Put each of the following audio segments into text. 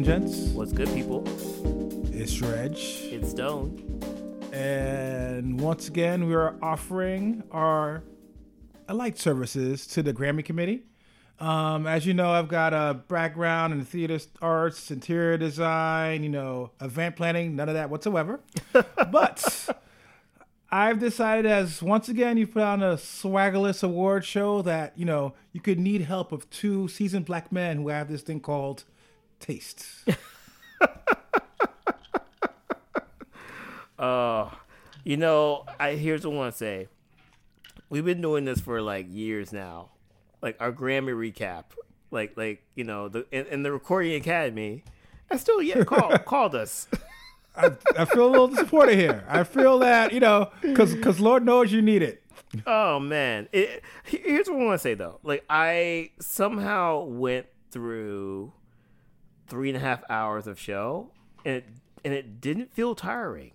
and gents. What's good, people? It's Reg. It's Stone. And once again, we are offering our light services to the Grammy Committee. Um, as you know, I've got a background in theater arts, interior design, you know, event planning, none of that whatsoever. but I've decided, as once again, you put on a swaggerless award show, that, you know, you could need help of two seasoned black men who have this thing called taste. Uh, you know, I here's what I want to say. We've been doing this for like years now, like our Grammy recap, like like you know the in, in the Recording Academy, I still yet call, called us. I, I feel a little disappointed here. I feel that, you know, because because Lord knows you need it. Oh man, it, here's what I want to say though. Like I somehow went through three and a half hours of show, and it and it didn't feel tiring,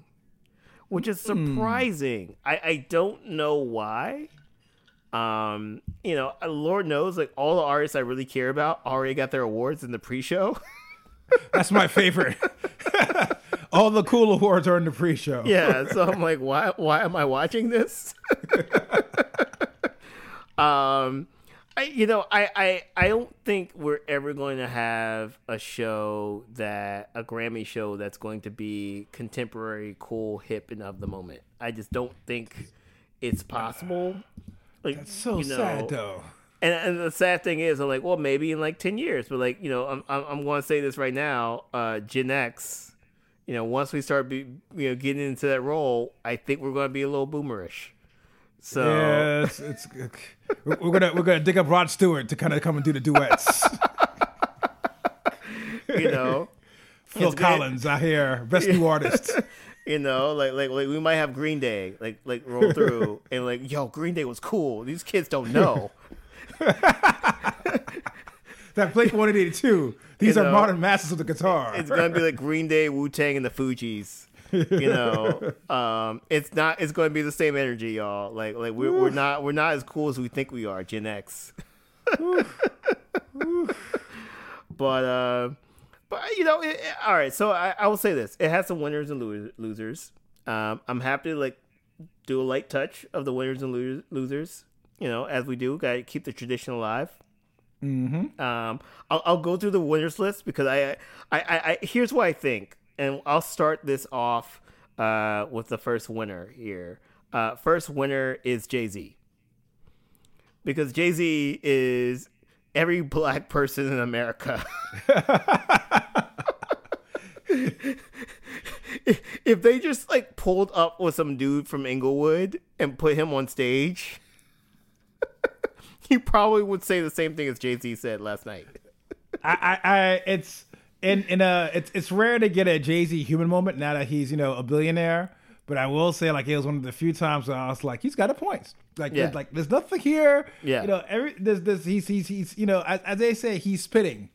which is surprising. I I don't know why. Um, you know, Lord knows, like all the artists I really care about already got their awards in the pre-show. That's my favorite. All the cool awards are in the pre-show. yeah, so I'm like, why why am I watching this? um I you know, I, I I don't think we're ever going to have a show that a Grammy show that's going to be contemporary, cool, hip and of the moment. I just don't think it's possible. Like That's so you know, sad, though. and, and the sad thing is, I'm like, well, maybe in like ten years, but like, you know, I'm I'm, I'm going to say this right now. Uh, Gen X, you know, once we start be you know getting into that role, I think we're going to be a little boomerish. So Yeah, it's, it's we're gonna we're gonna dig up Rod Stewart to kind of come and do the duets. you know, Phil It's good. Collins, I hear best new artist. you know, like like like we might have Green Day like like roll through and like, yo, Green Day was cool. These kids don't know. That Blink 182. These You are know, modern masters of the guitar. it's gonna be like Green Day, Wu Tang, and the Fugees. You know, um, it's not. It's going to be the same energy, y'all. Like, like we're, we're not. We're not as cool as we think we are. Gen X. but, uh, but you know, it, it- all right. So I, I will say this: it has some winners and lo- losers. Um, I'm happy to like do a light touch of the winners and lo- losers. You know, as we do, got to keep the tradition alive. mm-hmm. Um, I'll, I'll go through the winners list because I, I, I, I here's what I think, and I'll start this off uh, with the first winner here. Uh, first winner is Jay Z because Jay Z is every black person in America. if they just like pulled up with some dude from Inglewood and put him on stage, he probably would say the same thing as Jay Z said last night. I, I, I, it's in in a, it's it's rare to get a Jay Z human moment now that he's you know a billionaire. But I will say, like, it was one of the few times where I was like, he's got a point. Like, Yeah. there's, like, there's nothing here. Yeah. You know, every there's this he's he's he's you know as, as they say he's spitting.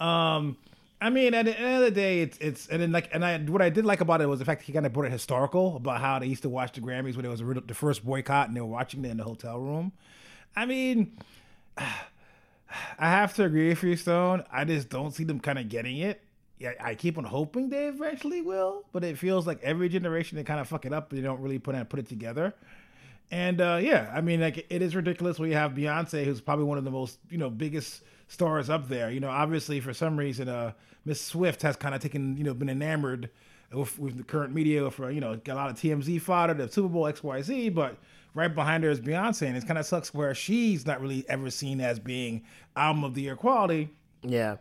Um, I mean, at the end of the day, it's it's and then like and I what I did like about it was the fact that he kind of brought it historical about how they used to watch the Grammys when it was the first boycott and they were watching it in the hotel room. I mean, I have to agree with you, Stone. I just don't see them kind of getting it. Yeah, I keep on hoping they eventually will, but it feels like every generation they kind of fuck it up. But they don't really put it put it together. And uh, yeah, I mean, like it is ridiculous when you have Beyonce, who's probably one of the most you know biggest stars up there. You know, obviously for some reason, uh, Miss Swift has kind of taken you know been enamored with, with the current media for you know got a lot of TMZ fodder, the Super Bowl X Y Z, but right behind her is Beyonce, and it kind of sucks where she's not really ever seen as being album of the year quality. Yeah.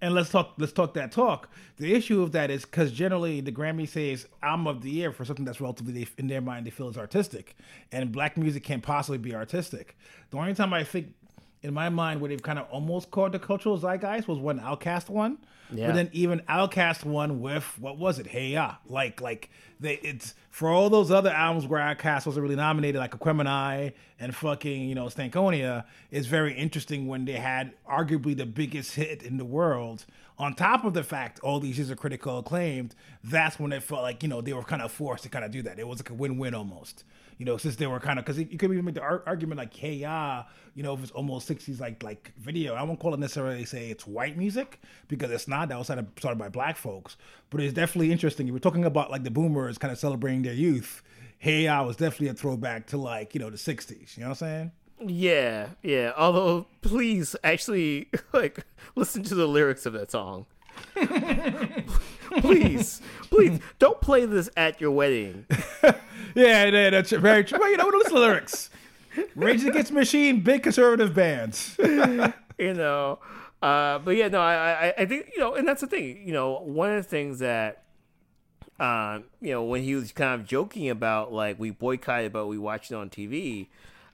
And let's talk. Let's talk that talk. The issue of that is because generally the Grammy says album of the year for something that's relatively in their mind they feel is artistic, and black music can't possibly be artistic. The only time I think, in my mind, where they've kind of almost called the cultural zeitgeist was when OutKast won. Yeah. But then even OutKast won with what was it? Hey Ya. Like like they it's for all those other albums where OutKast wasn't really nominated, like Aquemini and fucking you know Stankonia. It's very interesting when they had arguably the biggest hit in the world On top of the fact all these years are critical acclaimed, that's when it felt like you know they were kind of forced to kind of do that. It was like a win-win almost. You know, since they were kind of because you could even make the ar- argument like, hey, yeah, you know, if it's almost '60s like like video, I won't call it necessarily say it's white music because it's not. That was started started by black folks, but it's definitely interesting. You were talking about like the boomers kind of celebrating their youth. Hey, I was definitely a throwback to like you know the '60s. You know what I'm saying? Yeah, yeah. Although, please actually like listen to the lyrics of that song. please, please don't play this at your wedding. Yeah, yeah, that's very true. Well, you know, listen to the lyrics. Rage Against Machine, big conservative bands. you know, uh, but yeah, no, I, I, I think you know, and that's the thing. You know, one of the things that, um, you know, when he was kind of joking about like we boycotted, but we watched it on TV.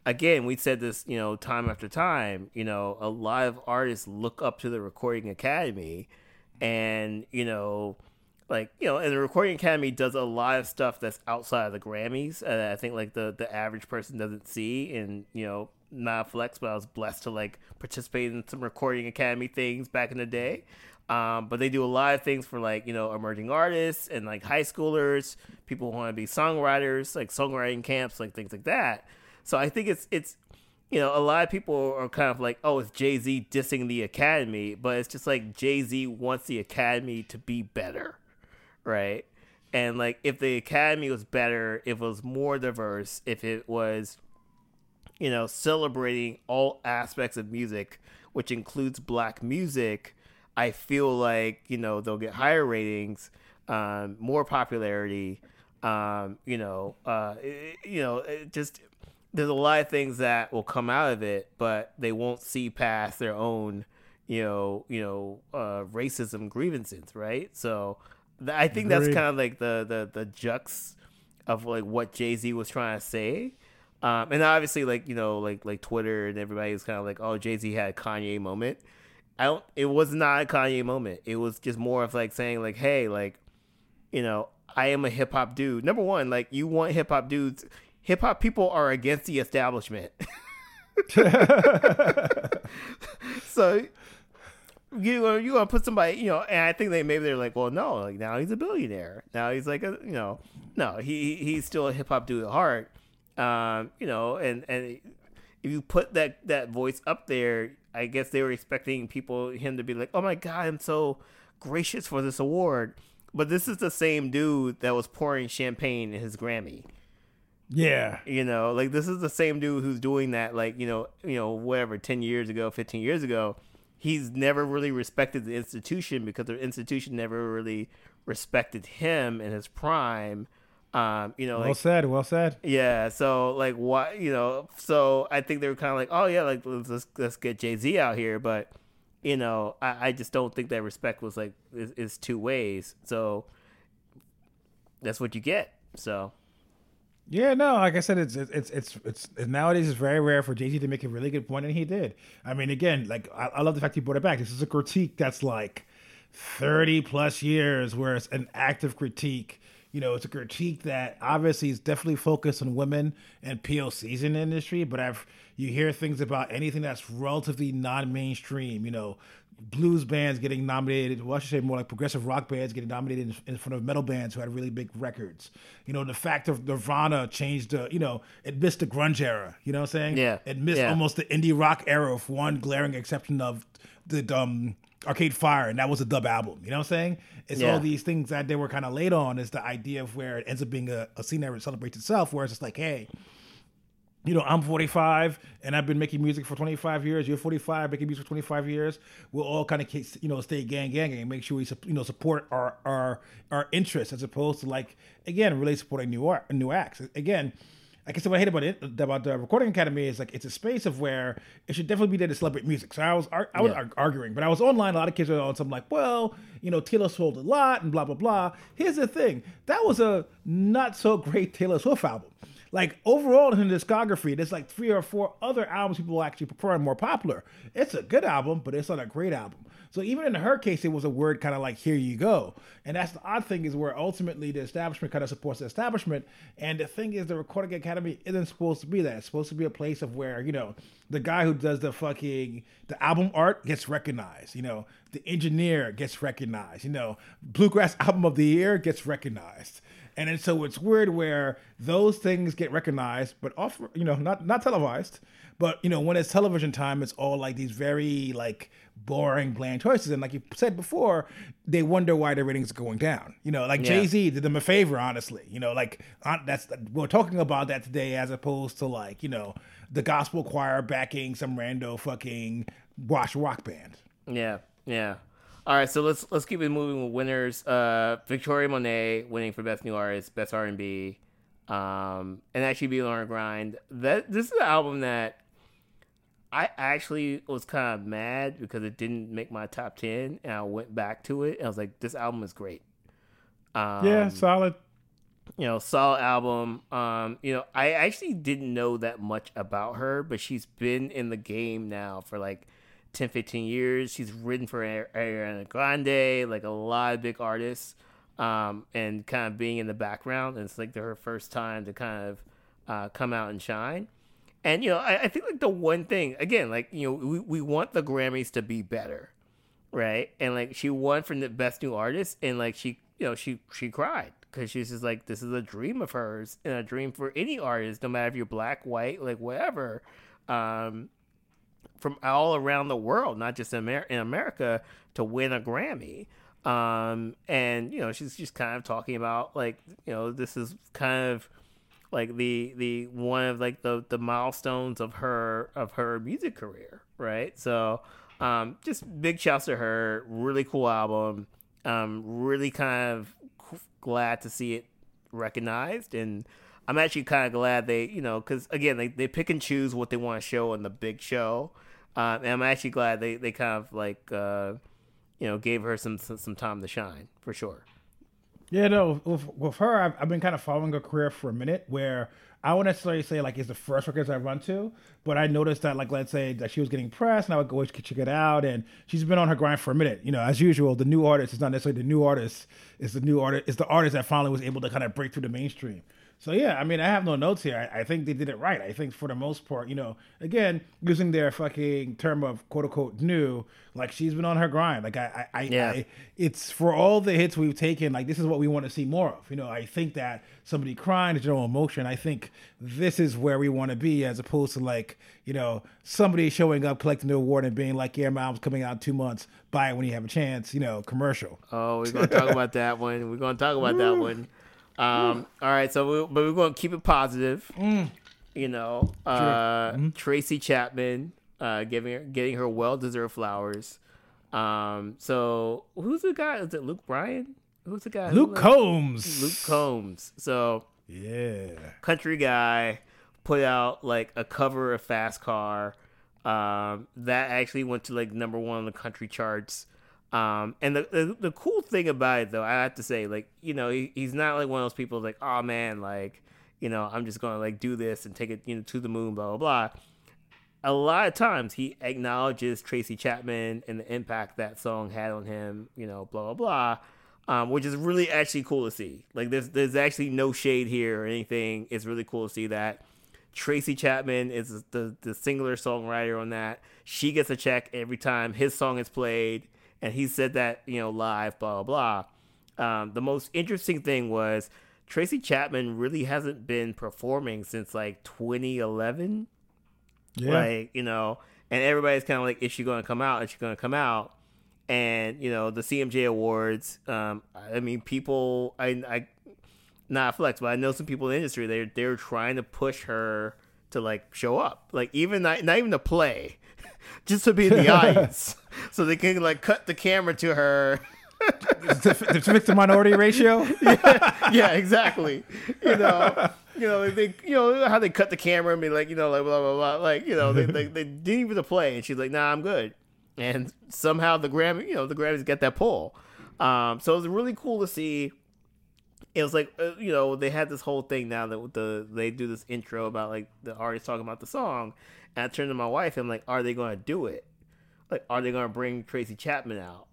Again, we said this, you know, time after time. You know, a lot of artists look up to the Recording Academy, and you know, like you know, and the Recording Academy does a lot of stuff that's outside of the Grammys. I think like the the average person doesn't see, and you know, not flex, but I was blessed to like participate in some Recording Academy things back in the day. Um, but they do a lot of things for like you know emerging artists and like high schoolers, people who want to be songwriters, like songwriting camps, like things like that. So I think it's it's you know a lot of people are kind of like, oh, it's Jay Z dissing the Academy, but it's just like Jay Z wants the Academy to be better, right? And like if the Academy was better, if it was more diverse, if it was you know celebrating all aspects of music, which includes black music, I feel like you know they'll get higher ratings, um, more popularity. Um, you know, uh, you know, just there's a lot of things that will come out of it, but they won't see past their own, you know, you know, uh, racism grievances, right? So I think that's kind of like the the the jux of like what Jay Z was trying to say. Um, and obviously, like you know, like like Twitter and everybody was kind of like, "Oh, Jay Z had a Kanye moment." I don't. It was not a Kanye moment. It was just more of like saying, like, "Hey, like, you know, I am a hip hop dude." Number one, like, you want hip hop dudes. Hip hop people are against the establishment. so you gonna you gonna put somebody you know and i think they maybe they're like well no like now he's a billionaire. Now he's like a you know no he he's still a hip-hop dude at heart. Um you know and and if you put that that voice up there i guess they were expecting people him to be like oh my god i'm so gracious for this award. But this is the same dude that was pouring champagne in his grammy. Yeah. you know like this is the same dude who's doing that like you know you know whatever 10 years ago 15 years ago he's never really respected the institution because the institution never really respected him in his prime um you know Well like said. Well said. yeah so like what you know so i think they were kind of like oh yeah like let's let's, let's get jay-z out here but you know I, I just don't think that respect was like is, is two ways so that's what you get so Yeah, no, like I said, it's it's it's it's, it's nowadays it's very rare for Jay Z to make a really good point, and he did. I mean, again, like I, I love the fact he brought it back. This is a critique that's like thirty plus years, where it's an active critique. You know, it's a critique that obviously is definitely focused on women and POCs in the industry, but I've you hear things about anything that's relatively non-mainstream. You know, blues bands getting nominated. Well, I should say more like progressive rock bands getting nominated in, in front of metal bands who had really big records. You know, the fact of Nirvana changed the, you know, it missed the grunge era. You know what I'm saying? Yeah. It missed Yeah. almost the indie rock era with one glaring exception of the um, Arcade Fire, and that was a dub album. You know what I'm saying? It's Yeah. all these things that they were kind of late on is the idea of where it ends up being a, a scene that celebrates itself, where it's just like, hey, you know, I'm 45 and I've been making music for 25 years. You're 45, making music for 25 years. We'll all kind of, you know, stay gang gang and make sure we, you know, support our our our interests as opposed to like again, really supporting new art, new acts. Again, I guess what I hate about it about the Recording Academy is like it's a space of where it should definitely be there to celebrate music. So I was I was Yeah. arguing, but I was online. A lot of kids were on something like, well, you know, Taylor sold a lot and blah blah blah. Here's the thing: that was a not so great Taylor Swift album. Like overall in the discography, there's like three or four other albums people actually prefer and more popular. It's a good album, but it's not a great album. So even in her case, it was a word kind of like "here you go," and that's the odd thing is where ultimately the establishment kind of supports the establishment, and the thing is the Recording Academy isn't supposed to be that. It's supposed to be a place of where you know the guy who does the fucking the album art gets recognized. You know, the engineer gets recognized. You know, bluegrass album of the year gets recognized. And then so it's weird where those things get recognized, but off, you know, not not televised. But you know, when it's television time, it's all like these very like boring, bland choices. And like you said before, they wonder why the ratings are going down. You know, like Yeah. Jay Z did them a favor, honestly. You know, like that's we're talking about that today, as opposed to like you know the gospel choir backing some rando fucking wash rock band. Yeah, yeah. All right, so let's let's keep it moving with winners. Uh, Victoria Monet winning for best new artist, best R and B, um, and actually be on her grind. That this is an album that I actually was kind of mad because it didn't make my top ten, and I went back to it and I was like, this album is great. Um, yeah, solid. you know, solid album. Um, you know, I actually didn't know that much about her, but she's been in the game now for like 10, 15 years. She's written for Ariana Grande, like a lot of big artists, um, and kind of being in the background. And it's like her first time to kind of uh, come out and shine. And you know, I, I think like the one thing again, like you know, we, we want the Grammys to be better, right? And like she won for the best new artist, and like she, you know, she she cried because she's just like, this is a dream of hers and a dream for any artist, no matter if you're black, white, like whatever, um, from all around the world, not just in, Amer- in America, to win a Grammy. Um, and you know, she's just kind of talking about like, you know, this is kind of like the the one of like the the milestones of her of her music career, right? So, um, just big shouts to her. Really cool album. Um, really kind of glad to see it recognized, and I'm actually kind of glad they, you know, because again, they they pick and choose what they want to show on the big show. Um, and I'm actually glad they they kind of like uh, you know gave her some some, some time to shine for sure. Yeah, no, with, with her, I've, I've been kind of following her career for a minute where I wouldn't necessarily say like it's the first records I run to, but I noticed that like let's say that she was getting pressed and I would go check it out and she's been on her grind for a minute. You know, as usual, the new artist is not necessarily the new artist, it's the new artist, it's the artist that finally was able to kind of break through the mainstream. So yeah, I mean, I have no notes here. I, I think they did it right. I think for the most part, you know, again, using their fucking term of quote unquote new, like she's been on her grind. Like I, I, I, Yeah. I it's for all the hits we've taken. Like this is what we want to see more of. You know, I think that somebody crying is general emotion. I think this is where we want to be, as opposed to like you know somebody showing up, collecting the award, and being like, "Yeah, my album's coming out in two months. Buy it when you have a chance." You know, commercial. Oh, we're gonna talk about that one. We're gonna talk about that one. Um, all right, so we, but we're gonna keep it positive. You know, uh, Tracy Chapman uh, giving her, getting her well deserved flowers. Um, so who's the guy? Is it Luke Bryan? Who's the guy? Luke? Combs. Luke Combs. So Yeah. country guy put out like a cover of Fast Car. Um, that actually went to like number one on the country charts. Um, and the, the the cool thing about it though, I have to say, like you know, he, he's not like one of those people like, oh man, like you know, I'm just gonna like do this and take it you know to the moon, blah blah blah. A lot of times he acknowledges Tracy Chapman and the impact that song had on him, you know, blah blah blah um, which is really actually cool to see. Like there's there's actually no shade here or anything. It's really cool to see that. Tracy Chapman is the the singular songwriter on that. She gets a check every time his song is played, and he said that you know live, blah blah blah. Um, the most interesting thing was Tracy Chapman really hasn't been performing since like 2011 Yeah. like you know and everybody's kind of like is she going to come out? Is she going to come out? And you know the cmj awards um i mean people i i not flex but i know some people in the industry they're they're trying to push her to like show up. Like even not, not even to play just to be in the audience so they can like cut the camera to her to, to fix the minority ratio. yeah, exactly. You know, you know, they, you know how they cut the camera and be like, you know, like blah blah blah, like you know, they they, they didn't even play, and she's like, nah, I'm good. And somehow the Grammy, you know, the Grammys get that pull. Um, so it was really cool to see. It was like, uh, you know, they had this whole thing now that the they do this intro about like the artist talking about the song, and I turned to my wife and I'm like, are they going to do it? Like, are they gonna bring Tracy Chapman out?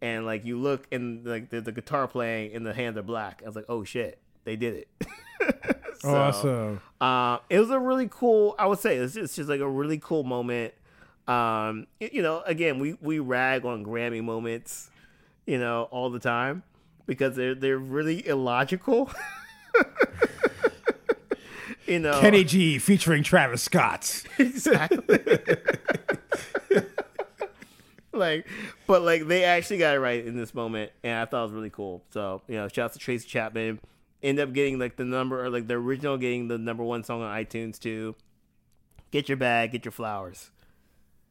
And like you look and like the, the guitar playing in the hands are black. I was like, oh shit, they did it. so, awesome. Uh, it was a really cool. I would say it's just, it's just like a really cool moment. Um, you know, again, we we rag on Grammy moments, you know, all the time because they're they're really illogical. you know, Kenny G featuring Travis Scott. exactly. Like, but like they actually got it right in this moment, and I thought it was really cool. So you know, shout out to Tracy Chapman. End up getting like the number or like the original getting the number one song on iTunes too. Get your bag, get your flowers.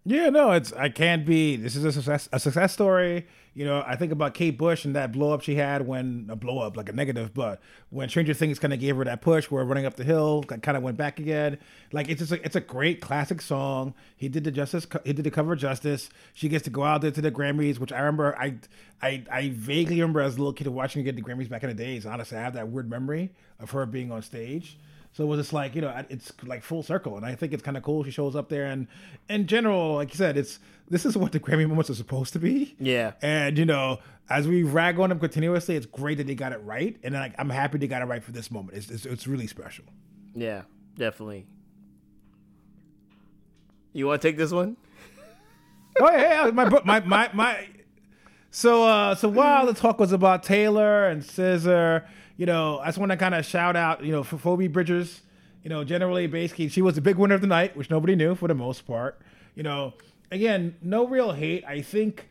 Yeah, no, it's I can't be. This is a success, a success story. You know, I think about Kate Bush and that blow up she had when a blow up, like a negative, but when Stranger Things kind of gave her that push, where running up the hill, kind of went back again. Like it's just a, it's a great classic song. He did the justice, he did the cover justice. She gets to go out there to the Grammys, which I remember. I I I vaguely remember as a little kid watching her get the Grammys back in the days. Honestly, I have that weird memory of her being on stage. So it was just like you know, it's like full circle, and I think it's kind of cool. She shows up there, and in general, like you said, it's this is what the Grammy moments are supposed to be. Yeah. And you know, as we rag on them continuously, it's great that they got it right, and like I'm happy they got it right for this moment. It's it's, it's really special. Yeah, definitely. You want to take this one? oh yeah, yeah, my my my my. So uh, so while the talk was about Taylor and SZA, you know, I just want to kind of shout out, you know, for Phoebe Bridgers. You know, generally, basically, she was the big winner of the night, which nobody knew for the most part. You know, again, no real hate. I think,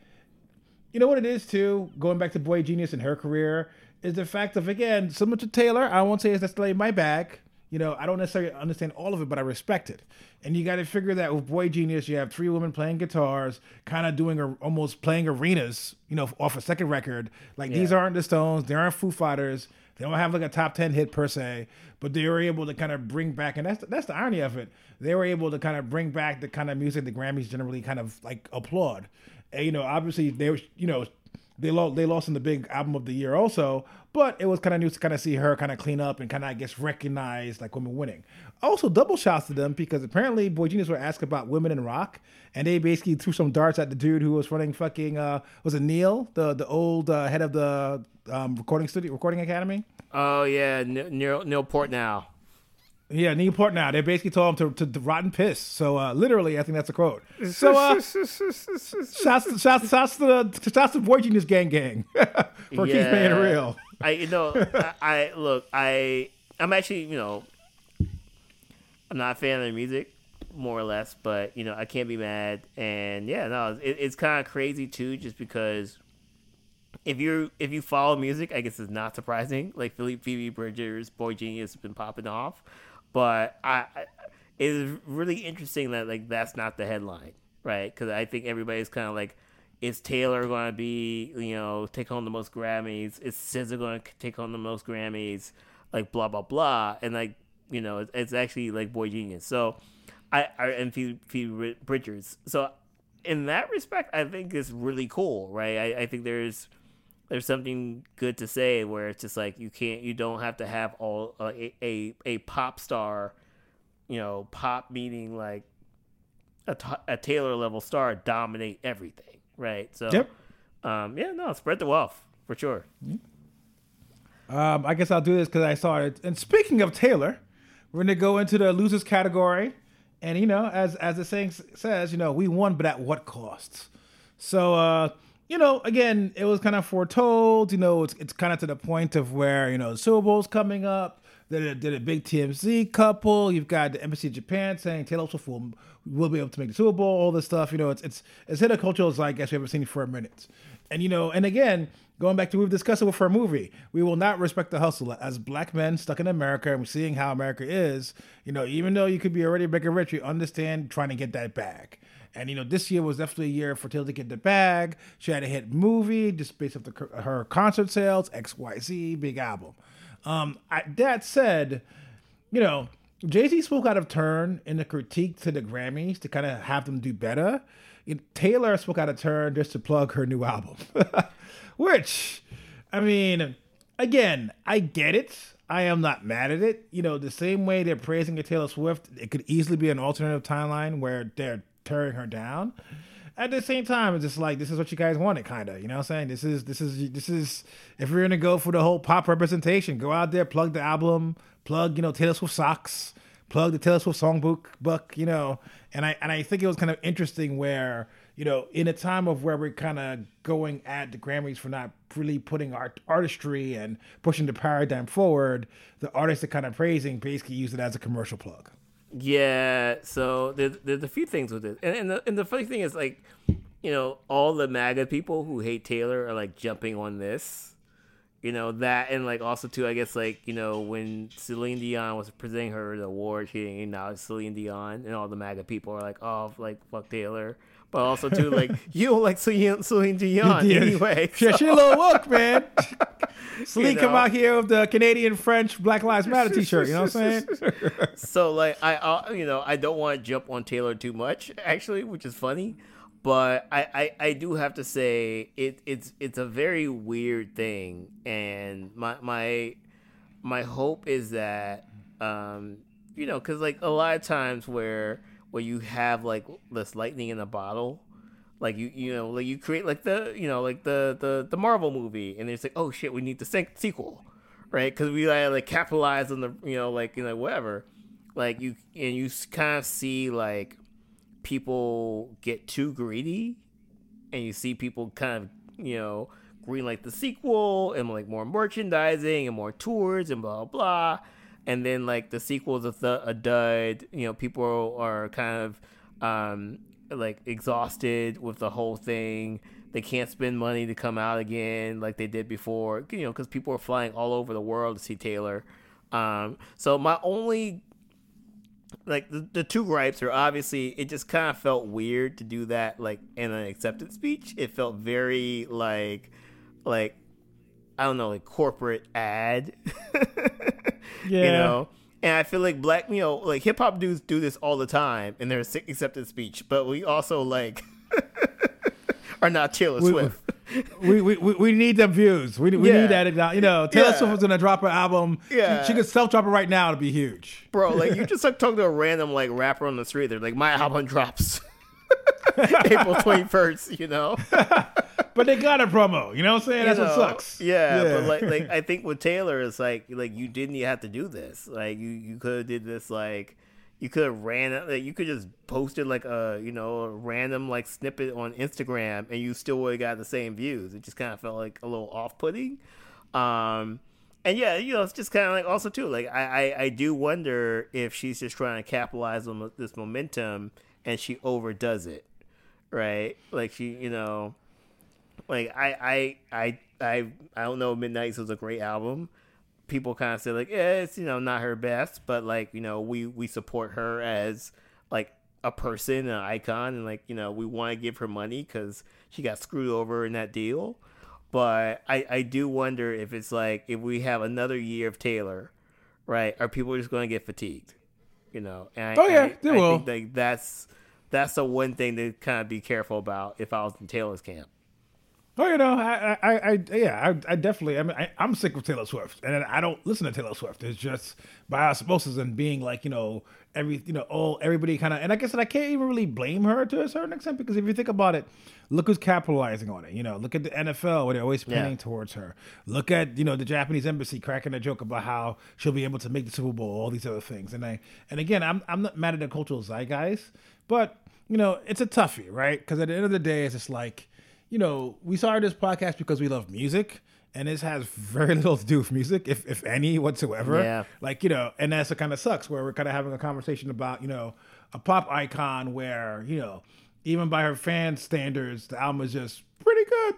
you know what it is too. Going back to Boy Genius and her career is the fact of again, similar to Taylor. I won't say it's necessarily my bag. You know, I don't necessarily understand all of it, but I respect it. And you got to figure that with Boy Genius, you have three women playing guitars, kind of doing a, almost playing arenas, you know, off a second record. Like these aren't the Stones, they aren't Foo Fighters. They don't have like a top ten hit per se, but they were able to kind of bring back, and that's that's the irony of it. They were able to kind of bring back the kind of music the Grammys generally kind of like applaud. And, you know, obviously they were, you know, they lost they lost in the big album of the year also, but it was kind of neat to kind of see her kind of clean up and kind of I guess recognize like women winning. Also, double shouts to them because apparently Boy Genius were asked about women in rock, and they basically threw some darts at the dude who was running fucking uh was it Neil the the old uh, head of the um, recording studio recording academy. Oh yeah, N- Neil Neil Portnow. Yeah, Neil Portnow. They basically told him to, to, to rotten piss. So uh, literally, I think that's a quote. So uh, shouts, to, shouts, shouts to the shouts to Boy Genius Gang Gang for keeping it real. I you know I, I look I I'm actually you know I'm not a fan of their music more or less, but you know I can't be mad. And yeah, no, it, it's kind of crazy too, just because if you if you follow music, I guess it's not surprising. Like Philip Phoebe Bridgers, Boy Genius has been popping off, but I, I it is really interesting that like that's not the headline, right? Because I think everybody's kind of like, is Taylor going to be you know take home the most Grammys? Is SZA going to take home the most Grammys? Like blah blah blah, and like you know it's, it's actually like Boy Genius. So I, I and Phoebe, Phoebe Bridgers. So in that respect, I think it's really cool, right? I, I think there's there's something good to say where it's just like you can't you don't have to have all uh, a, a a pop star you know pop meaning like a, t- a taylor level star dominate everything right so Yep. um yeah no spread the wealth for sure Um, I guess I'll do this because I saw it. And speaking of Taylor, we're gonna go into the losers category, and you know, as as the saying says, you know, we won, but at what cost? So, uh, you know, again, it was kind of foretold. You know, it's it's kind of to the point of where you know the Super Bowl's coming up. Did a, did a big TMZ couple. You've got the embassy of Japan saying Taylor Swift will, will be able to make the Super Bowl. All this stuff, you know, it's it's it's hit a cultural zeitgeist we haven't seen for a minute. And you know, and again, going back to we've discussed it with her movie, we will not respect the hustle as black men stuck in America and seeing how America is. You know, even though you could be already big and rich, you understand trying to get that bag. And you know, this year was definitely a year for Taylor to get the bag. She had a hit movie just based off the, her concert sales, X Y Z, big album. Um, I, that said, you know, Jay Z spoke out of turn in the critique to the Grammys to kind of have them do better. Taylor spoke out of turn just to plug her new album, which, I mean, again, I get it. I am not mad at it. You know, the same way they're praising Taylor Swift, it could easily be an alternative timeline where they're tearing her down. at the same time, it's just like this is what you guys wanted, kind of. You know what I'm saying? This is this is this is if you're gonna go for the whole pop representation, go out there, plug the album, plug you know Taylor Swift socks, plug the Taylor Swift songbook book, you know. And I and I think it was kind of interesting where you know in a time of where we're kind of going at the Grammys for not really putting art artistry and pushing the paradigm forward, the artists are kind of praising basically use it as a commercial plug. Yeah, so there's, there's a few things with it, and and the, and the funny thing is like, you know, all the MAGA people who hate Taylor are like jumping on this, you know that, and like also too, I guess like you know when Celine Dion was presenting her the award, she didn't acknowledge Celine Dion, and all the MAGA people are like, oh, like fuck Taylor, but also too like you don't like Celine, Celine Dion Yeah. anyway. Yeah, so- she a little woke, man. Celine You come out here with the Canadian French Black Lives Matter T-shirt. You know what I'm saying? so like I, uh, you know, I don't want to jump on Taylor too much, actually, which is funny. But I, I, I do have to say it, it's it's a very weird thing, and my my my hope is that um you know because like a lot of times where where you have like this lightning in a bottle like you you know like you create like the you know like the the the marvel movie and it's like oh shit we need the se- sequel right? Because we like, like capitalize on the you know like you know whatever. Like you and you kind of see like people get too greedy and you see people kind of you know green like the sequel and like more merchandising and more tours and blah blah and then like the sequel is a, th- a dud. You know people are kind of um like exhausted with the whole thing. They can't spend money to come out again like they did before you know because people are flying all over the world to see taylor. Um so my only like the, the two gripes are obviously it just kind of felt weird to do that like in an acceptance speech. It felt very like like i don't know like corporate ad. Yeah. you know? And i feel like black you know like hip-hop dudes do this all the time in their acceptance speech but we also like are not taylor We- swift we, we, we need them views. We, we Yeah. need that. You know, Taylor Yeah. Swift was gonna drop her album. She- Yeah. she, could self drop it right now to be huge. bro like you just like talk to a random like rapper on the street they're like my album drops april 21st you know But they got a promo. You know what I'm saying? That's you what sucks. Yeah, but like, like I think with Taylor, it's like, like you didn't have to do this. Like you, you could have did this. Like you could have ran. You could just posted like a, you know, a random like snippet on Instagram, and you still would have got the same views. It just kind of felt like a little off putting. Um, and yeah, you know, it's just kind of like also too. Like I, I, I do wonder if she's just trying to capitalize on this momentum, and she overdoes it, right? Like she, you know like I I I I I don't know. Midnights was a great album. People kind of say like, yeah, it's you know not her best, but like you know we we support her as like a person, an icon, and like you know we want to give her money because she got screwed over in that deal. But I I do wonder if it's like if we have another year of Taylor, right? Are people just going to get fatigued? You know? And I, Oh, yeah, I, they I will. Think like that's that's the one thing to kind of be careful about if I was in Taylor's camp. Oh, you know, I, I, I yeah, I, I definitely. I mean, I, I'm sick of Taylor Swift, and I don't listen to Taylor Swift. It's just by osmosis and being like, you know, every, you know, all everybody kind of. And I said, I can't even really blame her to a certain extent because if you think about it, look who's capitalizing on it. You know, look at the NFL where they're always panning Yeah. towards her. Look at you know the Japanese embassy cracking a joke about how she'll be able to make the Super Bowl, all these other things. And I, and again, I'm I'm not mad at the cultural zeitgeist, but you know, it's a toughie, right? Because at the end of the day, it's just like you know, we started this podcast because we love music, and this has very little to do with music, if if any whatsoever. Yeah. Like you know, and that's what kind of sucks. Where we're kind of having a conversation about you know a pop icon where you know even by her fan standards, the album is just pretty good.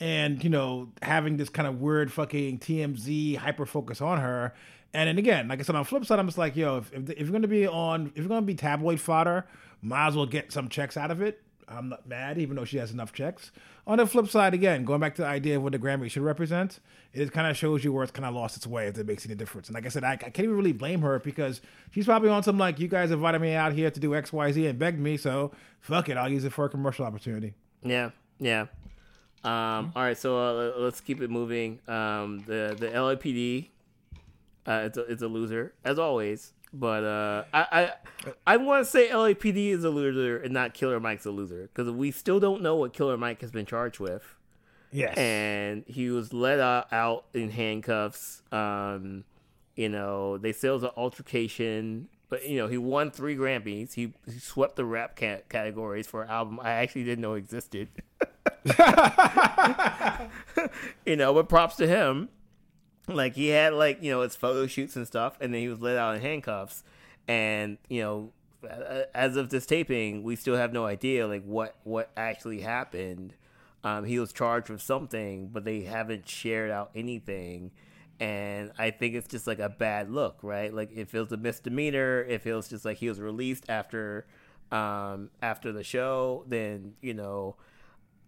And you know, having this kind of weird fucking TMZ hyper focus on her. And then again, like I said, on the flip side, I'm just like, yo, if, if, if you're gonna be on, if you're gonna be tabloid fodder, might as well get some checks out of it. I'm not mad, even though she has enough checks. On the flip side, again, going back to the idea of what the Grammy should represent, it kind of shows you where it's kind of lost its way if it makes any difference. And like I said, I, I can't even really blame her because she's probably on some like, you guys invited me out here to do X, Y, Z and begged me, so fuck it, I'll use it for a commercial opportunity. Yeah, yeah. Um, all right, so uh, let's keep it moving. Um, the the LAPD Uh, it's a, it's a loser as always. But uh, I I, I want to say LAPD is a loser and not Killer Mike's a loser because we still don't know what Killer Mike has been charged with. Yes. And he was let out, in handcuffs. Um, you know, they say it was an altercation, but you know he won three Grammys. He, he swept the rap cat- categories for an album I actually didn't know existed. you know, but props to him. Like he had like you know his photo shoots and stuff, and then he was let out in handcuffs. And you know, as of this taping, we still have no idea like what what actually happened. Um, he was charged with something, but they haven't shared out anything. And I think it's just like a bad look, right? Like it feels a misdemeanor. It feels just like he was released after um, after the show. Then you know,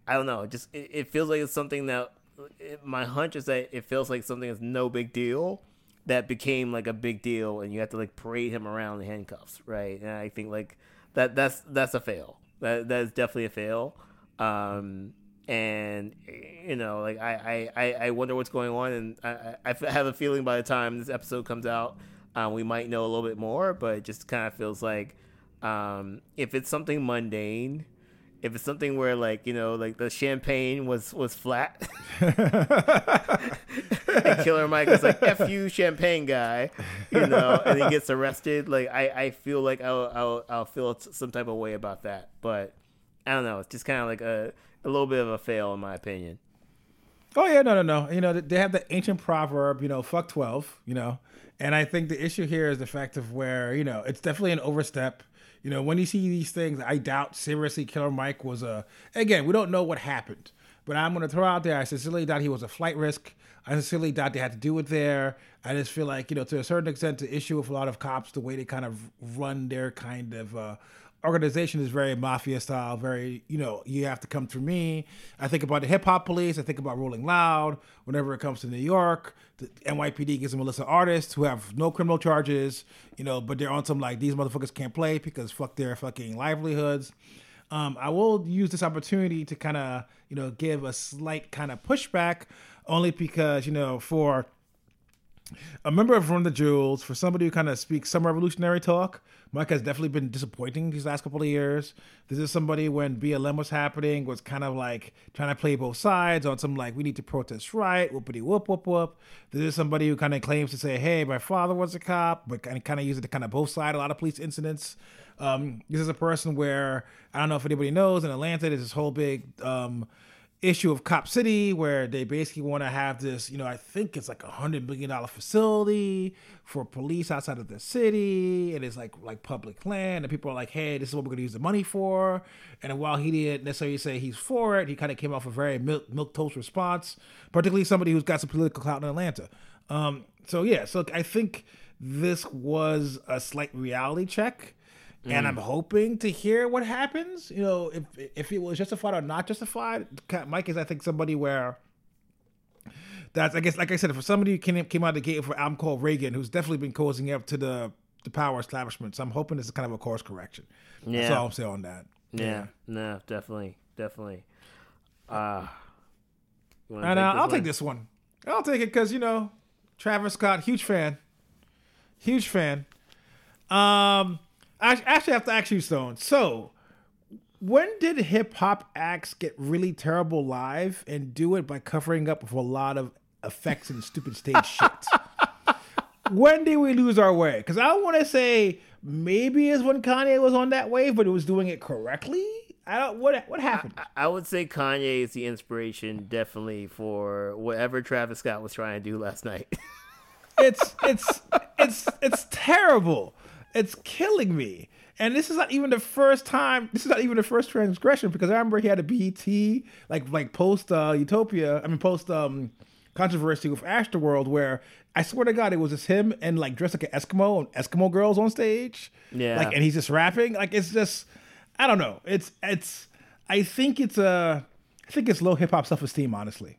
I don't know. Just it, it feels like it's something that it, my hunch is that it feels like something is no big deal that became like a big deal, and you have to like parade him around in handcuffs, right? And I think like that that's that's a fail. That that is definitely a fail. Um, and you know, like I, I, I wonder what's going on, and I, I have a feeling by the time this episode comes out, um, we might know a little bit more. But it just kind of feels like um, if it's something mundane, if it's something where like you know like the champagne was was flat and killer mike is like f you champagne guy you know and he gets arrested like i i feel like i'll i'll, I'll feel some type of way about that but i don't know it's just kind of like a, a little bit of a fail in my opinion. Oh yeah no no no you know they have the ancient proverb you know fuck 12 you know and i think the issue here is the fact of where you know it's definitely an overstep you know, when you see these things, I doubt seriously Killer Mike was a. Again, we don't know what happened, but I'm going to throw out there. I sincerely doubt he was a flight risk. I sincerely doubt they had to do it there. I just feel like, you know, to a certain extent, the issue with a lot of cops, the way they kind of run their kind of uh, organization is very mafia style, very, you know, you have to come through me. I think about the hip hop police. I think about Rolling Loud. Whenever it comes to New York, the NYPD gives them a list of artists who have no criminal charges, you know, but they're on some like these motherfuckers can't play because fuck their fucking livelihoods. Um, I will use this opportunity to kind of, you know, give a slight kind of pushback, only because, you know, for a member of Run the Jewels, for somebody who kind of speaks some revolutionary talk, Mike has definitely been disappointing these last couple of years. This is somebody when BLM was happening was kind of like trying to play both sides on some like we need to protest right, whoopity whoop whoop whoop. This is somebody who kind of claims to say, hey, my father was a cop, but kind of uses it to kind of both side a lot of police incidents. Um, this is a person where I don't know if anybody knows in Atlanta, there's this whole big um, issue of Cop City where they basically want to have this, you know, I think it's like a hundred million dollar facility for police outside of the city, and it's like like public land, and people are like, hey, this is what we're gonna use the money for. And while he didn't necessarily say he's for it, he kind of came off a very milk, milk toast response, particularly somebody who's got some political clout in Atlanta. Um, so yeah, so I think this was a slight reality check and I'm hoping to hear what happens. You know, if if it was justified or not justified. Mike is, I think, somebody where that's I guess like I said, for somebody who came came out of the gate for an album called Reagan, who's definitely been cozying up to the the power establishment. So I'm hoping this is kind of a course correction. Yeah, that's all I'm saying on that. Yeah, yeah. no, definitely, definitely. Uh, and uh, I'll one? take this one. I'll take it because you know, Travis Scott, huge fan, huge fan. Um, I actually have to ask you, Stone. So, when did hip hop acts get really terrible live and do it by covering up with a lot of effects and stupid stage shit? when did we lose our way? Because I want to say maybe is when Kanye was on that wave, but it was doing it correctly. I don't. What what happened? I, I, would say Kanye is the inspiration, definitely for whatever Travis Scott was trying to do last night. it's it's it's it's terrible. It's killing me. And this is not even the first time. This is not even the first transgression because I remember he had a BET like like post uh, Utopia. I mean post um, controversy with Astroworld where I swear to God it was just him and like dressed like an Eskimo and Eskimo girls on stage. Yeah. Like and he's just rapping. Like it's just I don't know. It's it's I think it's a I think it's low hip hop self esteem. Honestly,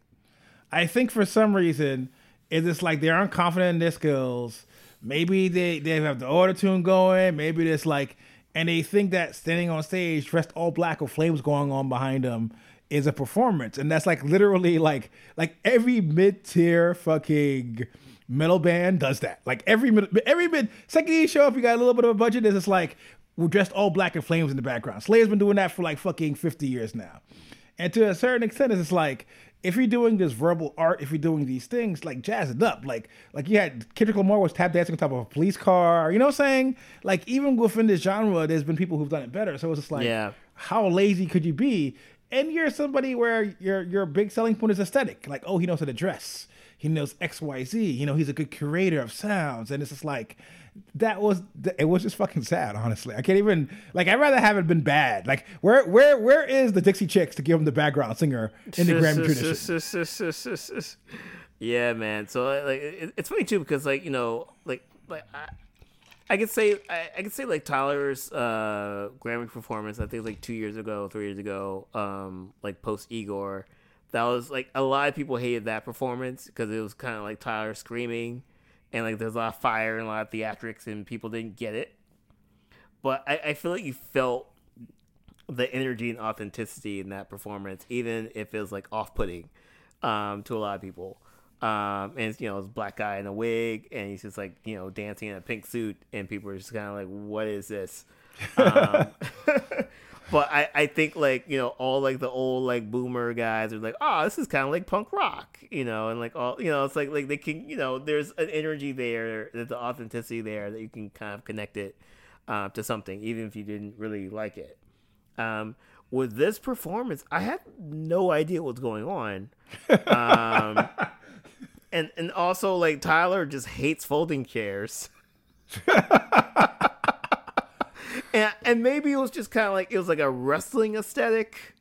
I think for some reason it's just like they aren't confident in their skills maybe they they have the auto tune going. Maybe it's like, and they think that standing on stage dressed all black with flames going on behind them is a performance, and that's like literally like like every mid tier fucking metal band does that. Like every every bit second you show up, you got a little bit of a budget. It's just like we're dressed all black and flames in the background. Slayer's been doing that for like fucking fifty years now, and to a certain extent, it's just like if you're doing this verbal art, if you're doing these things, like jazz it up. Like like you had Kendrick Lamar was tap dancing on top of a police car. You know what I'm saying? Like even within this genre, there's been people who've done it better. So it's just like, Yeah. how lazy could you be? And you're somebody where your your big selling point is aesthetic. Like, oh, he knows how to dress. He knows X, Y, Z. You know, he's a good curator of sounds. And it's just like that was it was just fucking sad, honestly. I can't even like I'd rather have it been bad. Like where where where is the Dixie Chicks to give him the background singer in the Grammy tradition? yeah, man. So like, it, it's funny too because like you know, like like I, I could say I, I could say like Tyler's uh, Grammy performance. I think like two years ago, three years ago, um, like post Igor. That was like a lot of people hated that performance because it was kind of like Tyler screaming, and like there's a lot of fire and a lot of theatrics, and people didn't get it. But I, I feel like you felt the energy and authenticity in that performance, even if it was like off-putting um, to a lot of people. Um, and you know, a black guy in a wig, and he's just like you know dancing in a pink suit, and people are just kind of like, "What is this?" Um, but I, I think like you know all like the old like boomer guys are like, "Oh, this is kind of like punk rock," you know, and like all you know, it's like like they can you know, there's an energy there, there's the authenticity there that you can kind of connect it uh, to something, even if you didn't really like it. Um, with this performance, I had no idea what's going on. Um, and and also like Tyler just hates folding chairs. and and maybe it was just kind of like it was like a wrestling aesthetic,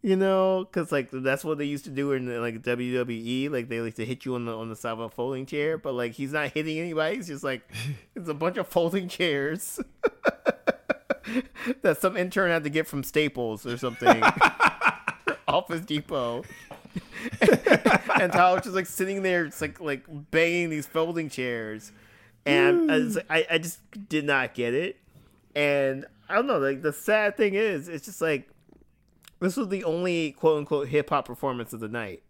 you know, because like that's what they used to do in like WWE. Like they like to hit you on the on the side of a folding chair, but like he's not hitting anybody. He's just like it's a bunch of folding chairs. that some intern had to get from Staples or something. Office Depot. and Tyler's just like sitting there, it's like like banging these folding chairs, and I, was, hmm. I I just did not get it. And I don't know, like the sad thing is, it's just like this was the only quote unquote hip hop performance of the night,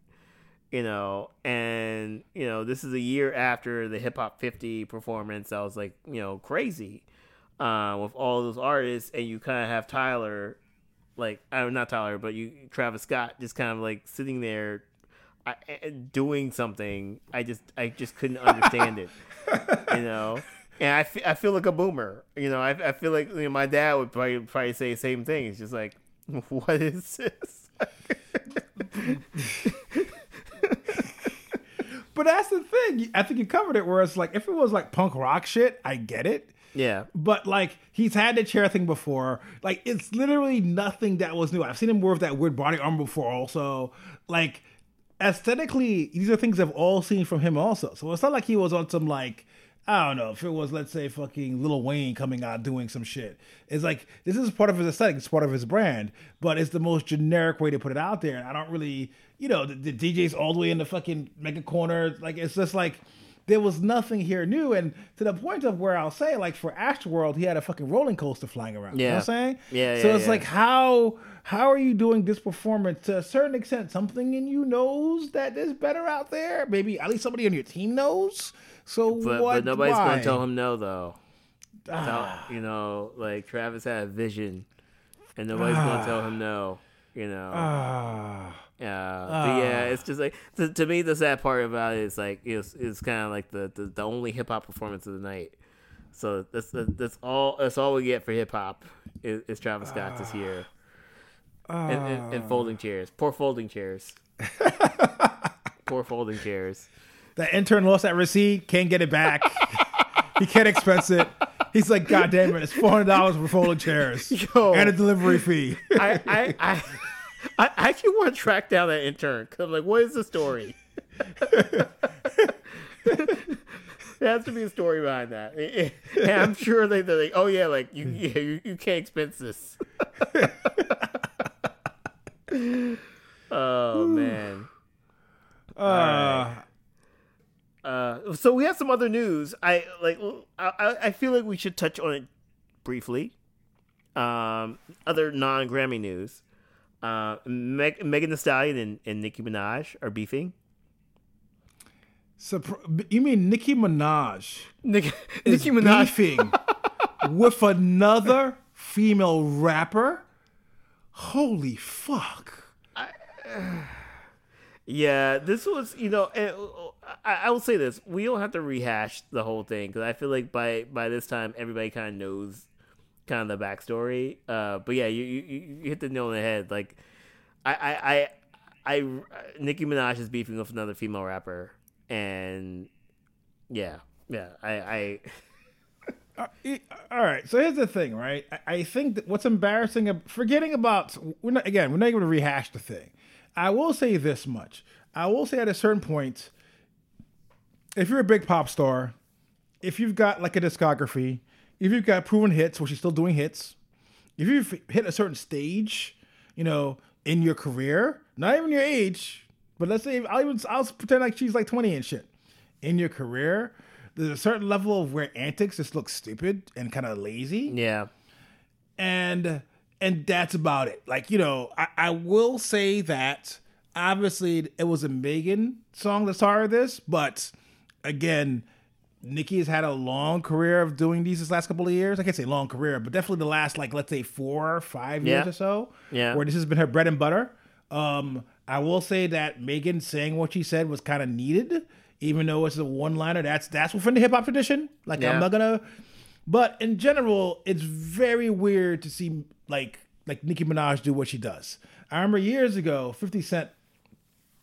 you know, and you know this is a year after the Hip Hop 50 performance. I was like, you know, crazy uh, with all those artists, and you kind of have Tyler, like, I'm not Tyler, but you Travis Scott, just kind of like sitting there, I, doing something. I just, I just couldn't understand it, you know. And I, f- I feel like a boomer, you know. I, I feel like you know, my dad would probably probably say the same thing. It's just like, what is this? but that's the thing. I think you covered it. Where it's like, if it was like punk rock shit, I get it. Yeah. But like he's had the chair thing before. Like it's literally nothing that was new. I've seen him wear that weird body armor before also. Like aesthetically, these are things I've all seen from him also. So it's not like he was on some like I don't know if it was let's say fucking Lil Wayne coming out doing some shit. It's like this is part of his aesthetic, it's part of his brand, but it's the most generic way to put it out there. And I don't really, you know, the, the DJ's all the way in the fucking mega corner. Like it's just like there was nothing here new, and to the point of where I'll say, like for Astroworld, he had a fucking rolling coaster flying around. Yeah. You know what I'm saying? Yeah, So yeah, it's yeah. like how how are you doing this performance to a certain extent? Something in you knows that there's better out there. Maybe at least somebody on your team knows. So But, what? but nobody's why? to tell him no, though. Ah. Tell- you know, like Travis had a vision, and nobody's going to tell him no. You know. Ah. Yeah, but yeah, it's just like to, to me the sad part about it is like it's it's kind of like the, the, the only hip hop performance of the night. So that's that's all that's all we get for hip hop is, is Travis Scott this year. And, and, and folding chairs, poor folding chairs, poor folding chairs. The intern lost that receipt, can't get it back. he can't expense it. He's like, God damn it, it's four hundred dollars for folding chairs Yo. and a delivery fee. I I, I I actually want to track down that intern because I'm like, what is the story? there has to be a story behind that. And I'm sure they, they're like, oh yeah, like you yeah, you, you can't expense this. oh man. Uh, Uh, so we have some other news. I like. I, I- I feel like we should touch on it briefly. Um, other non Grammy news. Uh, Meg, Megan Thee Stallion and, and Nicki Minaj are beefing. You mean Nicki Minaj Nicki, is Nicki Minaj. beefing with another female rapper? Holy fuck! Yeah, this was you know, and, uh, I, I will say this: we don't have to rehash the whole thing because I feel like by by this time everybody kind of knows kind of the backstory. Uh, but yeah, you, you you hit the nail on the head. Like, I I I, I Nicki Minaj is beefing with another female rapper, and yeah, yeah, I I. Uh, e- All right, so here's the thing, right? I, think that what's embarrassing, forgetting about, we're not again, we're not going to rehash the thing. I will say this much: I will say at a certain point, if you're a big pop star, if you've got like a discography, if you've got proven hits, which you're still doing hits, if you've hit a certain stage, you know, in your career, not even your age, but let's say I'll even I'll pretend like she's like 20 and shit. In your career, there's a certain level of where antics just look stupid and kind of lazy Yeah, and and that's about it. Like you know, I, I will say that obviously it was a Megan song that started this, but again, Nicki has had a long career of doing these this last couple of years. I can't say long career, but definitely the last like let's say four or five years Yeah. or so. Yeah. where this has been her bread and butter. Um, I will say that Megan saying what she said was kind of needed, even though it's a one liner. That's that's within the hip hop tradition. Like Yeah. I'm not gonna but in general, it's very weird to see like like Nicki Minaj do what she does. I remember years ago, 50 Cent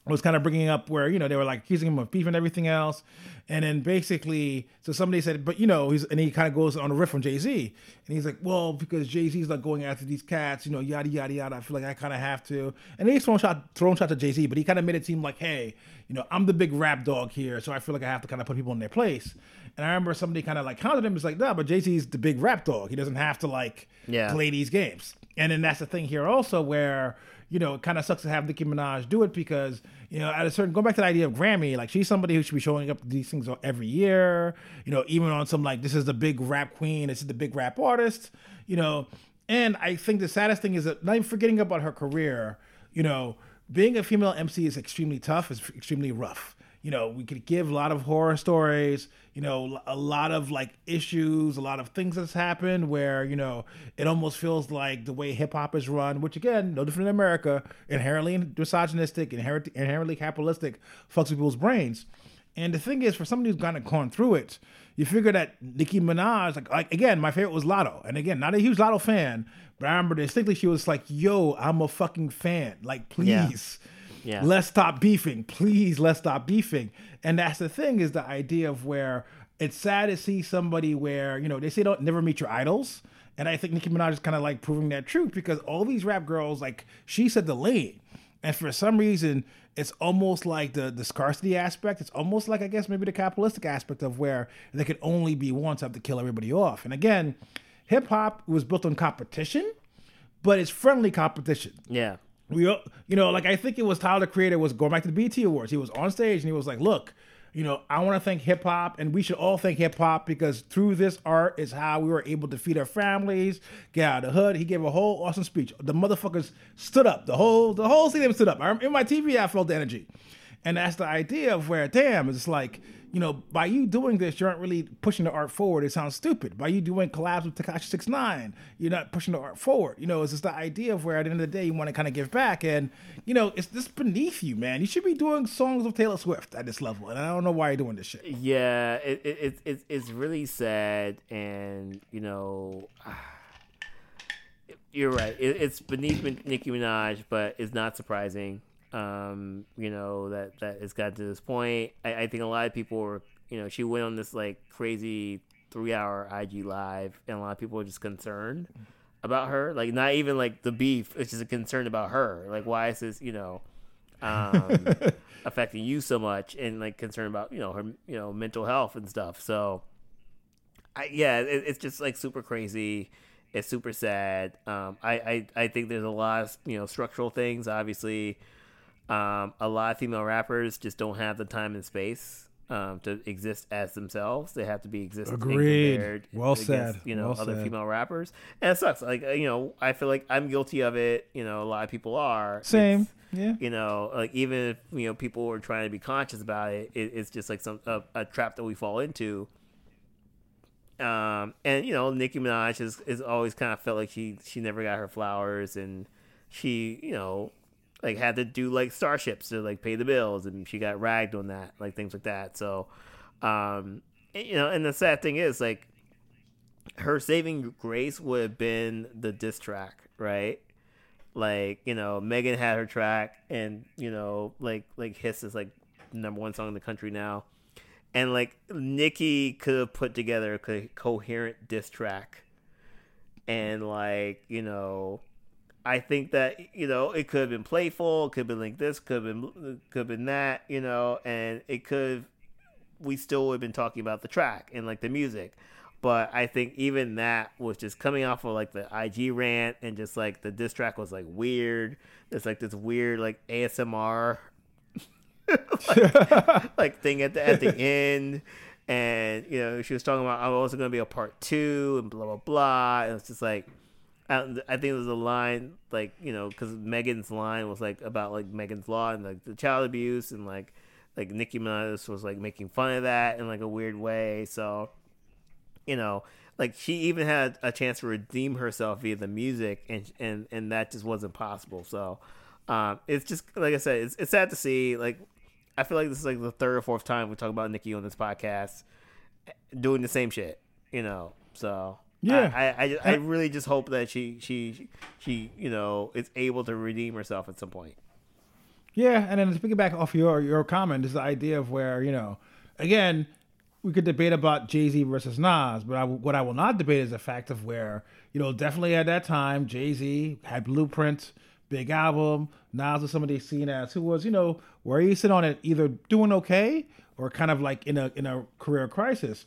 was kind of bringing up where you know they were like accusing him of beef and everything else, and then basically, so somebody said, but you know, he's and he kind of goes on a riff from Jay Z, and he's like, well, because Jay Z's like going after these cats, you know, yada yada yada. I feel like I kind of have to, and he's throwing shot throwing shot to Jay Z, but he kind of made it seem like, hey, you know, I'm the big rap dog here, so I feel like I have to kind of put people in their place. And I remember somebody kind of like countered him, it's like, nah, but Jay Z's the big rap dog. He doesn't have to like Yeah. play these games. And then that's the thing here also where, you know, it kind of sucks to have Nicki Minaj do it because, you know, at a certain, going back to the idea of Grammy, like she's somebody who should be showing up these things every year, you know, even on some like, this is the big rap queen, this is the big rap artist, you know. And I think the saddest thing is that not even forgetting about her career, you know, being a female MC is extremely tough, it's extremely rough you know, we could give a lot of horror stories, you know, a lot of like issues, a lot of things that's happened where, you know, it almost feels like the way hip hop is run, which again, no different in America, inherently misogynistic, inherently, inherently capitalistic, fucks with people's brains. And the thing is, for somebody who's kind of gone through it, you figure that Nicki Minaj, like, like again, my favorite was Latto, and again, not a huge Latto fan, but I remember distinctly she was like, "Yo, I'm a fucking fan. Like, please, Yeah. Let's stop beefing. Please, let's stop beefing." And that's the thing is the idea of where it's sad to see somebody where you know they say don't never meet your idols, and I think Nicki Minaj is kind of like proving that truth because all these rap girls, like she said, the lane. And for some reason, it's almost like the the scarcity aspect. It's almost like I guess maybe the capitalistic aspect of where there could only be one to have to kill everybody off. And again, hip hop was built on competition, but it's friendly competition. yeah, We, you know, like I think it was Tyler the Creator was going back to the BET Awards. He was on stage and he was like, "Look, you know, I want to thank hip hop, and we should all thank hip hop because through this art is how we were able to feed our families, get out of the hood." He gave a whole awesome speech. The motherfuckers stood up. The whole the whole stadium stood up. I, in my TV, I felt the energy, and that's the idea of where, damn, it's like. You know, by you doing this, you aren't really pushing the art forward. It sounds stupid. By you doing collabs with Tekashi Six Nine, you're not pushing the art forward. You know, it's just the idea of where at the end of the day you want to kind of give back, and you know, it's just beneath you, man. You should be doing songs with Taylor Swift at this level, and I don't know why you're doing this shit. yeah. It, it, it, it it's really sad, and you know, you're right. It, it's beneath Nicki Minaj, but it's not surprising. Um, you know that that it's got to this point. I, I think a lot of people were, you know, she went on this like crazy three hour IG live, and a lot of people were just concerned about her. Like not even like the beef. It's just a concern about her. Like why is this, you know, um, affecting you so much, and like concern about you know her, you know, mental health and stuff. So, I yeah, it, it's just like super crazy. It's super sad. Um, I, I I think there's a lot of you know structural things. Obviously, um, a lot of female rappers just don't have the time and space um, to exist as themselves. They have to be existing Agreed. compared Well against, said. You know, Well other said. female rappers, and it sucks. Like uh, you know, I feel like I'm guilty of it. You know, a lot of people are. Same. It's- Yeah. you know, like even if you know people are trying to be conscious about it, it it's just like some a, a trap that we fall into. Um, and you know, Nicki Minaj is, is always kind of felt like she she never got her flowers, and she you know like had to do like starships to like pay the bills, and she got ragged on that, like things like that. So, um, you know, and the sad thing is like her saving grace would have been the diss track, right? Like you know, Megan had her track, and you know, like like Hiss is like number one song in the country now, and like nikki could have put together a coherent diss track, and like you know, I think that you know it could have been playful, it could have been like this, could have been could have been that, you know, and it could we still would have been talking about the track and like the music. But I think even that was just coming off of like the IG rant and just like the diss track was like weird. It's like this weird like ASMR like, like thing at the at the end. And you know she was talking about I'm also going to be a part two and blah blah blah. And it's just like I, think there was a line like you know because Megan's line was like about like Megan's law and like the child abuse and like like Nicki Minaj was like making fun of that in like a weird way. So you know, like she even had a chance to redeem herself via the music, and and and that just wasn't possible. So um, it's just like I said, it's it's sad to see. Like I feel like this is like the third or fourth time we talk about Nicki on this podcast doing the same shit. You know, so. Yeah. I, I, I, really just hope that she, she, she, you know, is able to redeem herself at some point. Yeah, and then to piggyback off your your comment is the idea of where you know, again, we could debate about Jay Z versus Nas, but I, what I will not debate is the fact of where you know definitely at that time Jay Z had Blueprint, big album. Nas was somebody seen as who was you know where he sit on it either doing okay or kind of like in a in a career crisis.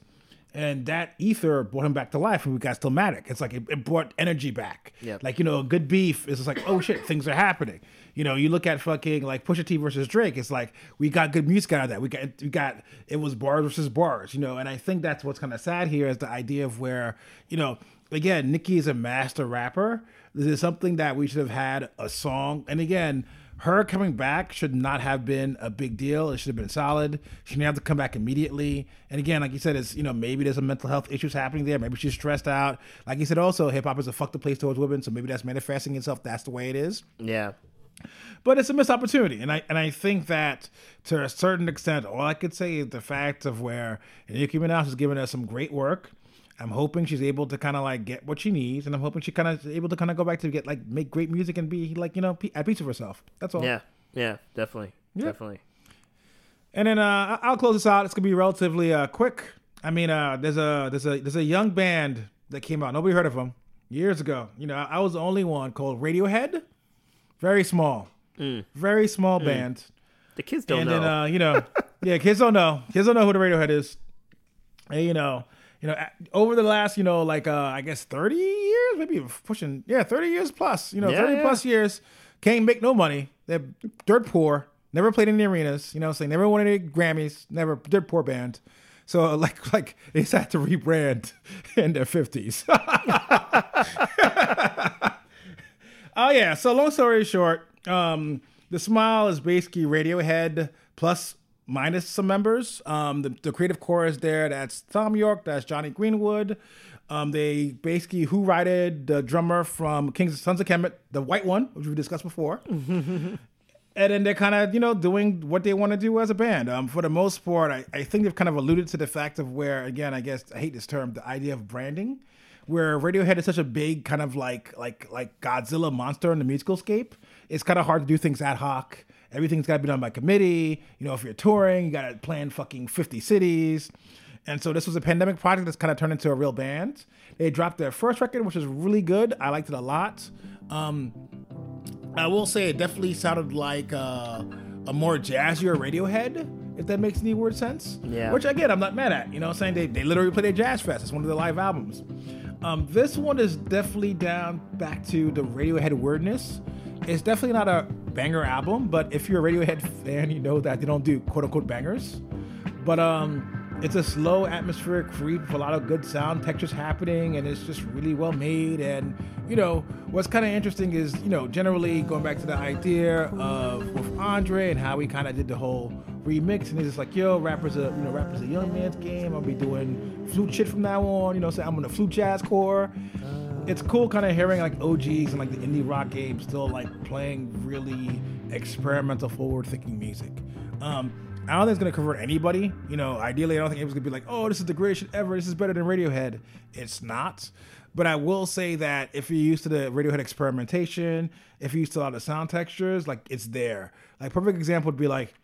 And that ether brought him back to life, and we got Stillmatic. It's like it, it brought energy back. Yep. Like you know, a good beef is just like, oh shit, things are happening. You know, you look at fucking like Pusha T versus Drake. It's like we got good music out of that. We got we got it was bars versus bars. You know, and I think that's what's kind of sad here is the idea of where you know again, Nicki is a master rapper. This is something that we should have had a song. And again, her coming back should not have been a big deal. It should have been solid. She didn't have to come back immediately. And again, like you said, it's you know maybe there's some mental health issues happening there. Maybe she's stressed out. Like you said, also hip hop is a fuck the place towards women, so maybe that's manifesting itself. That's the way it is Yeah. but it's a missed opportunity, and I and I think that to a certain extent, all I could say is the fact of where Nicki Minaj has given us some great work. I'm hoping she's able to kind of like get what she needs, and I'm hoping she kind of able to kind of go back to get like make great music and be like you know at peace with herself. That's all. Yeah. Yeah. Definitely. Definitely. And then uh, I'll close this out. It's gonna be relatively uh, quick. I mean, uh, there's a there's a there's a young band that came out. Nobody heard of them years ago. You know, I was the only one called Radiohead. Very small, very small band. The kids don't and know. And then uh, you know, yeah, kids don't know. Kids don't know who the Radiohead is. And you know, you know, over the last, you know, like uh, I guess thirty years, maybe pushing, yeah, thirty years plus. You know, Yeah, thirty yeah. plus years, can't make no money. They're dirt poor. Never played in the arenas. You know, saying never won any Grammys. Never dirt poor band. So like like they just had to rebrand in their fifties. Oh yeah. So long story short, um, the Smile is basically Radiohead plus minus some members. Um, the, the creative core is there. That's Thom Yorke. That's Jonny Greenwood. Um, they basically who righted the drummer from Kings Sons of Kemet, the white one, which we discussed before. and then they're kind of you know doing what they want to do as a band. Um, for the most part, I, I think they've kind of alluded to the fact of where again, I guess I hate this term, the idea of branding, where Radiohead is such a big kind of like like like Godzilla monster in the musical scape. It's kind of hard to do things ad hoc. Everything's got to be done by committee. You know, if you're touring, you got to plan fucking 50 cities. And so this was a pandemic project that's kind of turned into a real band. They dropped their first record, which was really good. I liked it a lot. Um, I will say it definitely sounded like uh, a more jazzier Radiohead, if that makes any word sense. Yeah. Which again, I'm not mad at. You know, what I'm saying they they literally play their jazz fest. It's one of their live albums. Um, this one is definitely down back to the Radiohead weirdness. It's definitely not a banger album, but if you're a Radiohead fan, you know that they don't do quote unquote bangers. But um, it's a slow atmospheric creep with a lot of good sound textures happening, and it's just really well made. And you know, what's kind of interesting is you know, generally going back to the idea of with Andre and how he kind of did the whole remix, and he's just like, yo, rappers a you know, rappers a young man's game. I'll be doing flute shit from now on. You know, say I'm on the flute jazz core it's cool kind of hearing like OGs and like the indie rock game still like playing really experimental, forward thinking music. Um, I don't think it's gonna convert anybody. You know, ideally, I don't think anyone's gonna be like, "Oh, this is the greatest shit ever. This is better than Radiohead." It's not. But I will say that if you're used to the Radiohead experimentation, if you're used to a lot of sound textures, like it's there. Like perfect example would be like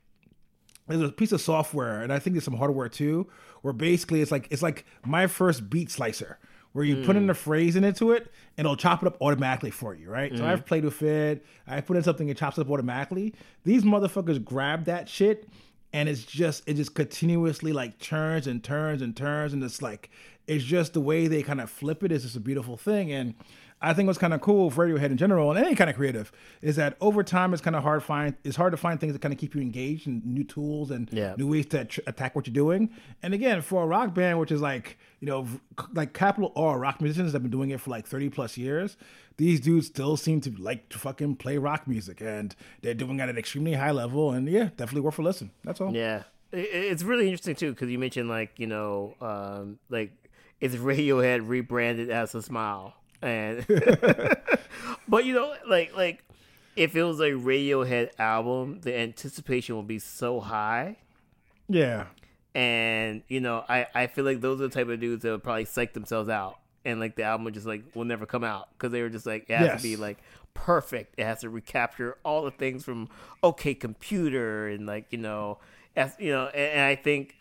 there's a piece of software, and I think there's some hardware too, where basically it's like it's like my first beat slicer where you mm. put in a phrase into it and it'll chop it up automatically for you, right? Mm. So I've played with it. I put in something, it chops up automatically. These motherfuckers grab that shit and it's just it just continuously like turns and turns and turns and it's like it's just the way they kind of flip it is just a beautiful thing and I think what's kind of cool for Radiohead in general and any kind of creative is that over time it's kind of hard find it's hard to find things that kind of keep you engaged and new tools and yeah. new ways to tr- attack what you're doing. And again, for a rock band, which is like you know like capital R rock musicians have been doing it for like 30 plus years. These dudes still seem to like to fucking play rock music, and they're doing it at an extremely high level. And yeah, definitely worth a listen. That's all. Yeah, it's really interesting too because you mentioned like you know um, like it's Radiohead rebranded as a smile and but you know like like if it was a Radiohead album, the anticipation would be so high. Yeah. And you know, I I feel like those are the type of dudes that would probably psych themselves out, and like the album would just like will never come out because they were just like it has yes. to be like perfect. It has to recapture all the things from OK Computer and like you know, as you know, and, and I think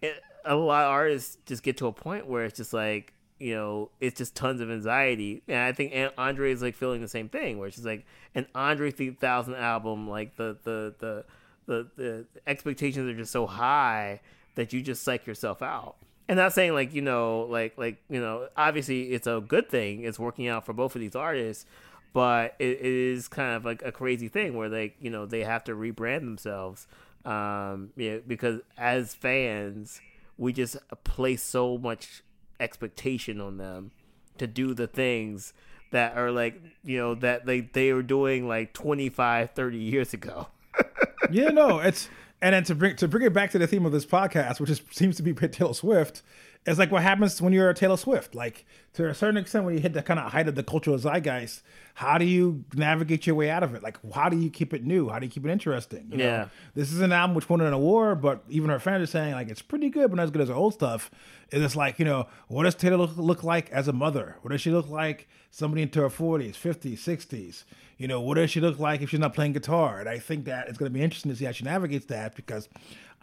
it, a lot of artists just get to a point where it's just like you know, it's just tons of anxiety. And I think Andre is like feeling the same thing, where she's like an Andre 3000 album, like the the the the, the expectations are just so high that you just psych yourself out. And not saying like you know, like like you know, obviously it's a good thing. It's working out for both of these artists, but it, it is kind of like a crazy thing where like, you know they have to rebrand themselves. Um, yeah, because as fans, we just place so much expectation on them to do the things that are like you know that they they were doing like 25 30 years ago. Yeah no it's and then to bring to bring it back to the theme of this podcast which is, seems to be taylor swift it's like what happens when you're a taylor swift like to a certain extent when you hit the kind of height of the cultural zeitgeist how do you navigate your way out of it? Like, how do you keep it new? How do you keep it interesting? You know, yeah. This is an album which won an award, but even her fans are saying like it's pretty good, but not as good as her old stuff. And it's like, you know, what does Taylor look, look like as a mother? What does she look like somebody into her 40s, 50s, 60s? You know, what does she look like if she's not playing guitar? And I think that it's going to be interesting to see how she navigates that because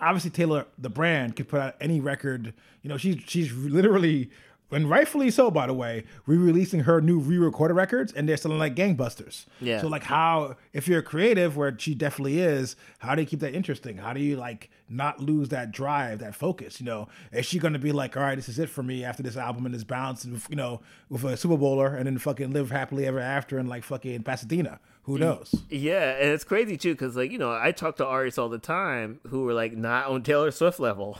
obviously Taylor, the brand, could put out any record. You know, she's she's literally and rightfully so, by the way, re-releasing her new re-recorded records, and they're selling like gangbusters. Yeah. So like, how if you're a creative, where she definitely is, how do you keep that interesting? How do you like not lose that drive, that focus? You know, is she to be like, all right, this is it for me after this album and this bounce, you know, with a Super Bowler, and then fucking live happily ever after in like fucking Pasadena? Who knows? Yeah, and it's crazy too, because like you know, I talk to artists all the time who are like not on Taylor Swift level.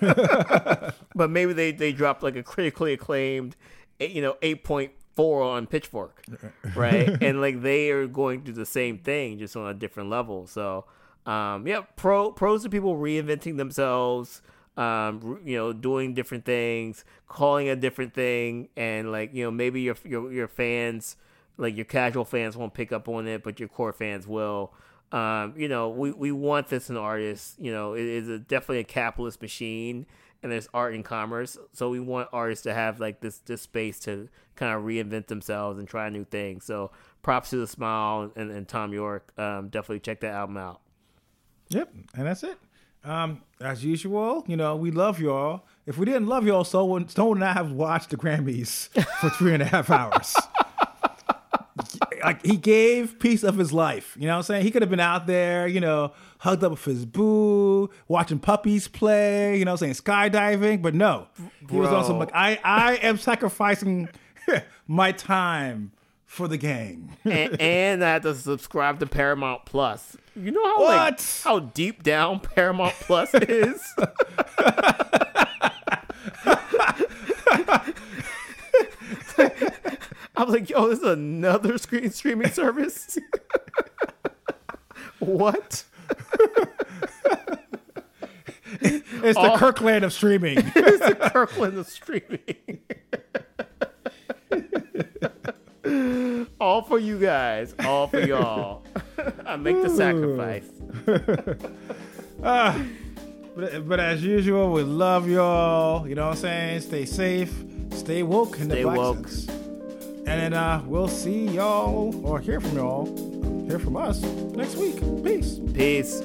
but maybe they they dropped like a critically acclaimed, you know, eight point four on Pitchfork, right? and like they are going through the same thing, just on a different level. So, um, yeah, pro pros to people reinventing themselves, um, you know, doing different things, calling a different thing, and like you know, maybe your your your fans, like your casual fans, won't pick up on it, but your core fans will. Um, you know, we, we want this in artists. You know, it is a, definitely a capitalist machine, and there's art and commerce. So we want artists to have like this this space to kind of reinvent themselves and try new things. So props to the Smile and, and Thom Yorke. Um, definitely check that album out. Yep, and that's it. Um, as usual, you know, we love y'all. If we didn't love y'all, so Stone and I have watched the Grammys for three and a half hours like he gave piece of his life. You know what I'm saying? He could have been out there, you know, hugged up with his boo, watching puppies play, you know, what I'm saying skydiving, but no. He Bro. was some like I I am sacrificing my time for the gang. and, and I have to subscribe to Paramount Plus. You know how like how deep down Paramount Plus is. I'm like, yo, this is another screen streaming service. what? It's the All- Kirkland of streaming. It's the Kirkland of streaming. All for you guys. All for y'all. I make the sacrifice. Ah, but, but as usual, we love y'all. You know what I'm saying? Stay safe, stay woke in the Stay black woke. sense. And then uh, we'll see y'all or hear from y'all, hear from us next week. Peace. Peace.